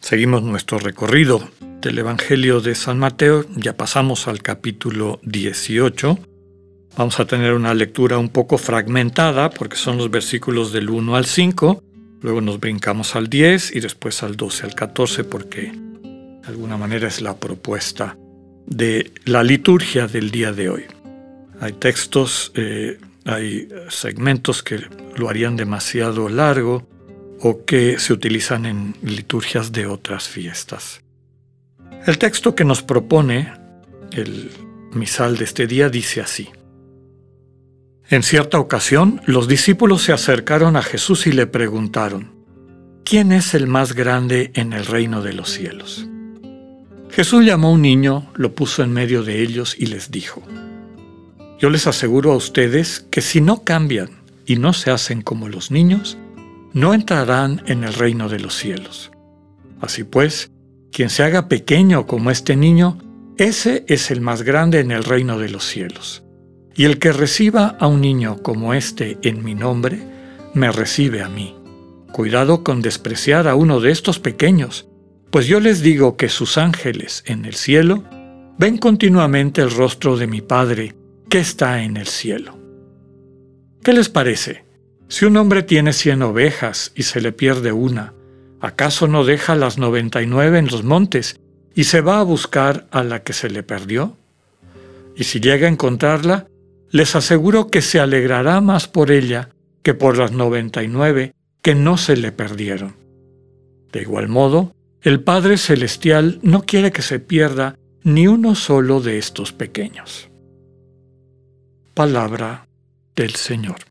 seguimos nuestro recorrido del Evangelio de San Mateo, ya pasamos al capítulo 18. Vamos a tener una lectura un poco fragmentada porque son los versículos del 1 al 5, luego nos brincamos al 10 y después al 12 al 14 porque de alguna manera es la propuesta de la liturgia del día de hoy. Hay textos, eh, hay segmentos que lo harían demasiado largo o que se utilizan en liturgias de otras fiestas. El texto que nos propone el misal de este día dice así. En cierta ocasión, los discípulos se acercaron a Jesús y le preguntaron, ¿quién es el más grande en el reino de los cielos? Jesús llamó a un niño, lo puso en medio de ellos y les dijo, yo les aseguro a ustedes que si no cambian y no se hacen como los niños, no entrarán en el reino de los cielos. Así pues, quien se haga pequeño como este niño, ese es el más grande en el reino de los cielos. Y el que reciba a un niño como este en mi nombre, me recibe a mí. Cuidado con despreciar a uno de estos pequeños, pues yo les digo que sus ángeles en el cielo ven continuamente el rostro de mi Padre que está en el cielo. ¿Qué les parece? Si un hombre tiene cien ovejas y se le pierde una, ¿acaso no deja las noventa y nueve en los montes y se va a buscar a la que se le perdió? Y si llega a encontrarla, les aseguro que se alegrará más por ella que por las noventa y nueve que no se le perdieron. De igual modo, el Padre Celestial no quiere que se pierda ni uno solo de estos pequeños palabra del Señor.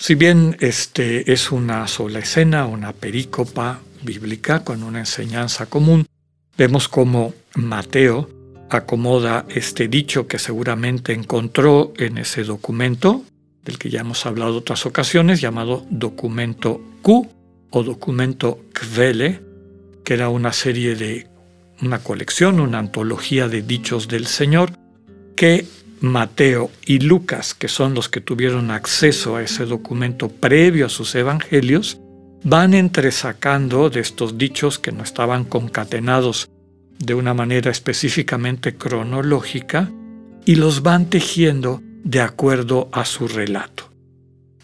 Si bien este es una sola escena, una perícopa bíblica con una enseñanza común, vemos cómo Mateo acomoda este dicho que seguramente encontró en ese documento, del que ya hemos hablado otras ocasiones, llamado documento Q o documento Kvele, que era una serie de una colección, una antología de dichos del Señor, que Mateo y Lucas, que son los que tuvieron acceso a ese documento previo a sus evangelios, van entresacando de estos dichos que no estaban concatenados de una manera específicamente cronológica y los van tejiendo de acuerdo a su relato.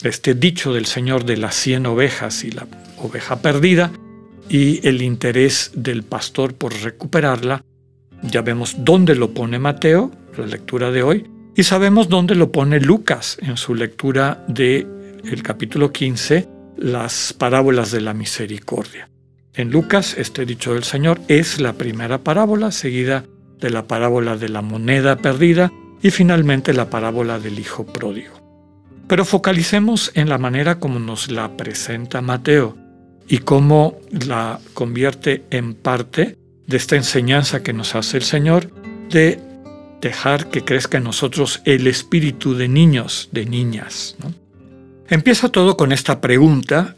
Este dicho del Señor de las cien ovejas y la oveja perdida y el interés del pastor por recuperarla, ya vemos dónde lo pone Mateo, la lectura de hoy, y sabemos dónde lo pone Lucas en su lectura de el capítulo 15, las parábolas de la misericordia. En Lucas, este dicho del Señor es la primera parábola, seguida de la parábola de la moneda perdida y finalmente la parábola del hijo pródigo. Pero focalicemos en la manera como nos la presenta Mateo y cómo la convierte en parte de esta enseñanza que nos hace el Señor de dejar que crezca en nosotros el espíritu de niños, de niñas. Empieza todo con esta pregunta,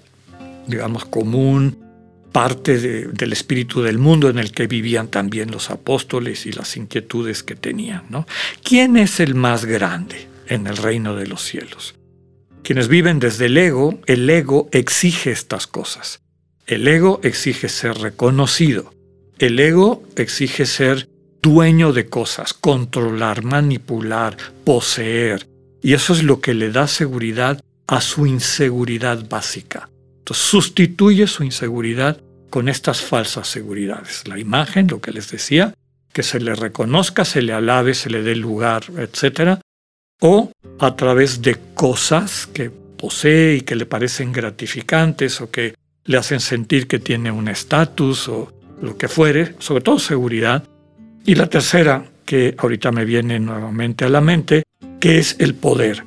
digamos, común, parte del espíritu del mundo en el que vivían también los apóstoles y las inquietudes que tenían. ¿no? ¿Quién es el más grande en el reino de los cielos? Quienes viven desde el ego, el ego exige estas cosas. El ego exige ser reconocido. El ego exige ser dueño de cosas, controlar, manipular, poseer. Y eso es lo que le da seguridad a su inseguridad básica. Entonces sustituye su inseguridad con estas falsas seguridades. La imagen, lo que les decía, que se le reconozca, se le alabe, se le dé lugar, etc. O a través de cosas que posee y que le parecen gratificantes o que le hacen sentir que tiene un estatus o lo que fuere, sobre todo seguridad, y la tercera, que ahorita me viene nuevamente a la mente, que es el poder.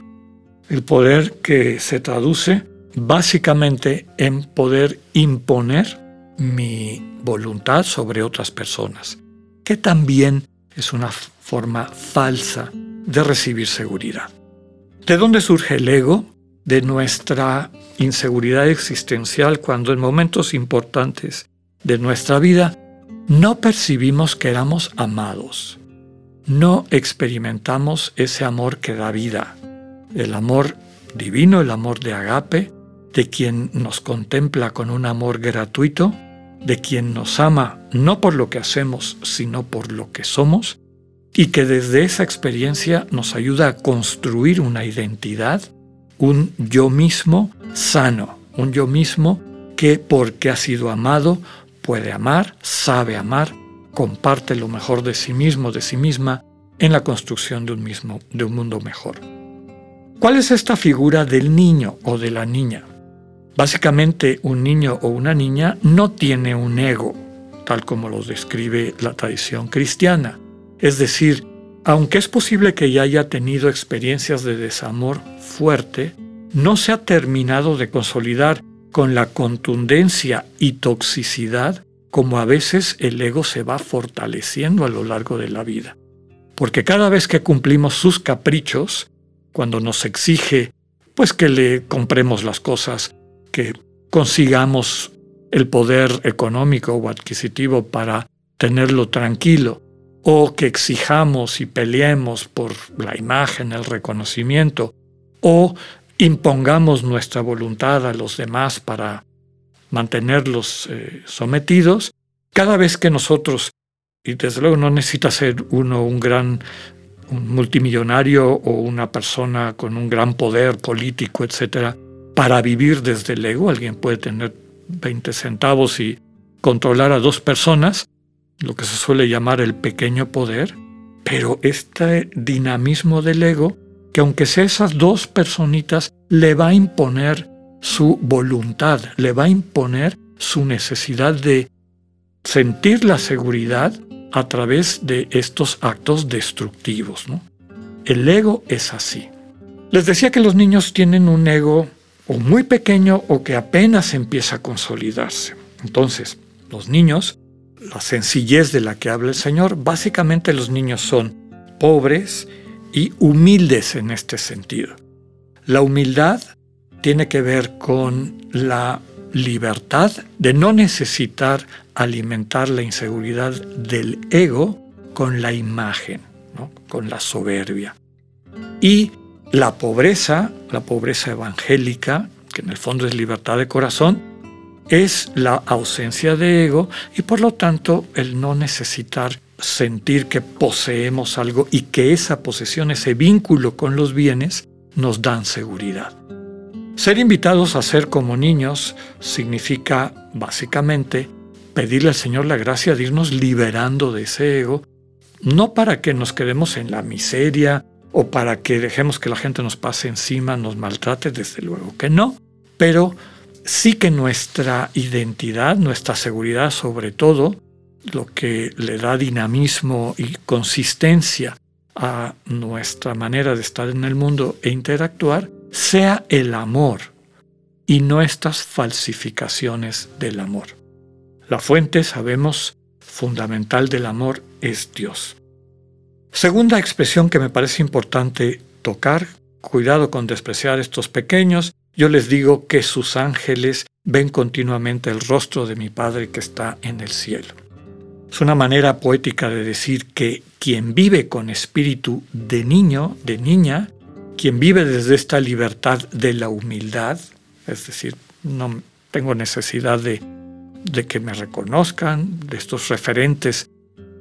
El poder que se traduce básicamente en poder imponer mi voluntad sobre otras personas, que también es una forma falsa de recibir seguridad. ¿De dónde surge el ego? De nuestra inseguridad existencial cuando en momentos importantes de nuestra vida no percibimos que éramos amados. No experimentamos ese amor que da vida, el amor divino, el amor de agape, de quien nos contempla con un amor gratuito, de quien nos ama no por lo que hacemos, sino por lo que somos, y que desde esa experiencia nos ayuda a construir una identidad, un yo mismo sano, un yo mismo que porque ha sido amado puede amar, sabe amar, comparte lo mejor de sí mismo, de sí misma, en la construcción de un mismo, de un mundo mejor. ¿Cuál es esta figura del niño o de la niña? Básicamente, un niño o una niña no tiene un ego, tal como lo describe la tradición cristiana. Es decir, aunque es posible que ya haya tenido experiencias de desamor fuerte, no se ha terminado de consolidar con la contundencia y toxicidad como a veces el ego se va fortaleciendo a lo largo de la vida. Porque cada vez que cumplimos sus caprichos, cuando nos exige pues que le compremos las cosas, que consigamos el poder económico o adquisitivo para tenerlo tranquilo, o que exijamos y peleemos por la imagen, el reconocimiento, o impongamos nuestra voluntad a los demás para mantenerlos eh, sometidos, cada vez que nosotros, y desde luego no necesita ser uno un gran multimillonario o una persona con un gran poder político, etcétera, para vivir desde el ego. Alguien puede tener 20 centavos y controlar a dos personas, lo que se suele llamar el pequeño poder, pero este dinamismo del ego, que aunque sea esas dos personitas, le va a imponer su voluntad, le va a imponer su necesidad de sentir la seguridad a través de estos actos destructivos. El ego es así. Les decía que los niños tienen un ego o muy pequeño o que apenas empieza a consolidarse. Entonces, los niños, la sencillez de la que habla el Señor, básicamente los niños son pobres y humildes en este sentido. La humildad tiene que ver con la libertad de no necesitar alimentar la inseguridad del ego con la imagen, con la soberbia. Y la pobreza, la pobreza evangélica, que en el fondo es libertad de corazón, es la ausencia de ego y por lo tanto el no necesitar sentir que poseemos algo y que esa posesión, ese vínculo con los bienes, nos dan seguridad. Ser invitados a ser como niños significa básicamente pedirle al Señor la gracia de irnos liberando de ese ego, no para que nos quedemos en la miseria o para que dejemos que la gente nos pase encima, nos maltrate, desde luego que no, pero sí que nuestra identidad, nuestra seguridad sobre todo, lo que le da dinamismo y consistencia a nuestra manera de estar en el mundo e interactuar, sea el amor y no estas falsificaciones del amor. La fuente, sabemos, fundamental del amor es Dios. Segunda expresión que me parece importante tocar, cuidado con despreciar estos pequeños, yo les digo que sus ángeles ven continuamente el rostro de mi Padre que está en el cielo. Es una manera poética de decir que quien vive con espíritu de niño, de niña, quien vive desde esta libertad de la humildad, es decir, no tengo necesidad de, de que me reconozcan, de estos referentes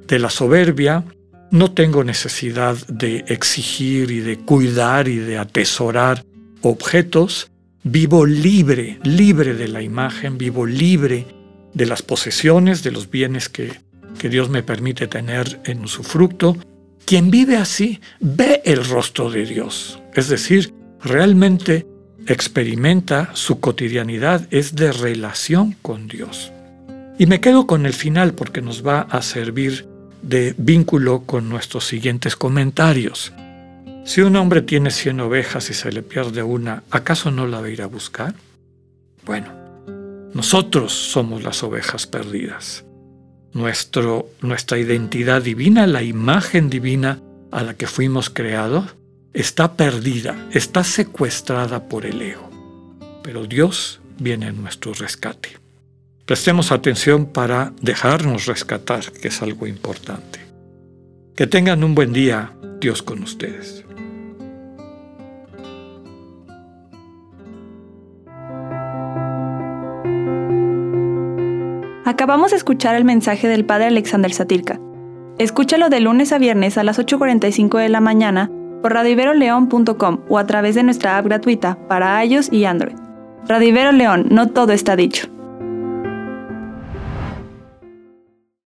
de la soberbia, no tengo necesidad de exigir y de cuidar y de atesorar objetos, vivo libre, libre de la imagen, vivo libre de las posesiones, de los bienes que, que Dios me permite tener en su fruto, quien vive así ve el rostro de Dios, es decir, realmente experimenta su cotidianidad, es de relación con Dios. Y me quedo con el final porque nos va a servir de vínculo con nuestros siguientes comentarios. Si un hombre tiene cien ovejas y se le pierde una, ¿acaso no la va a ir a buscar? Bueno, Nosotros somos las ovejas perdidas. Nuestro, nuestra identidad divina, la imagen divina a la que fuimos creados, está perdida, está secuestrada por el ego. Pero Dios viene en nuestro rescate. Prestemos atención para dejarnos rescatar, que es algo importante. Que tengan un buen día, Dios con ustedes. Acabamos de escuchar el mensaje del Padre Alexander Satirka. Escúchalo de lunes a viernes a las 8.45 de la mañana por radiveroleón.com o a través de nuestra app gratuita para iOS y Android. Radivero León, no todo está dicho.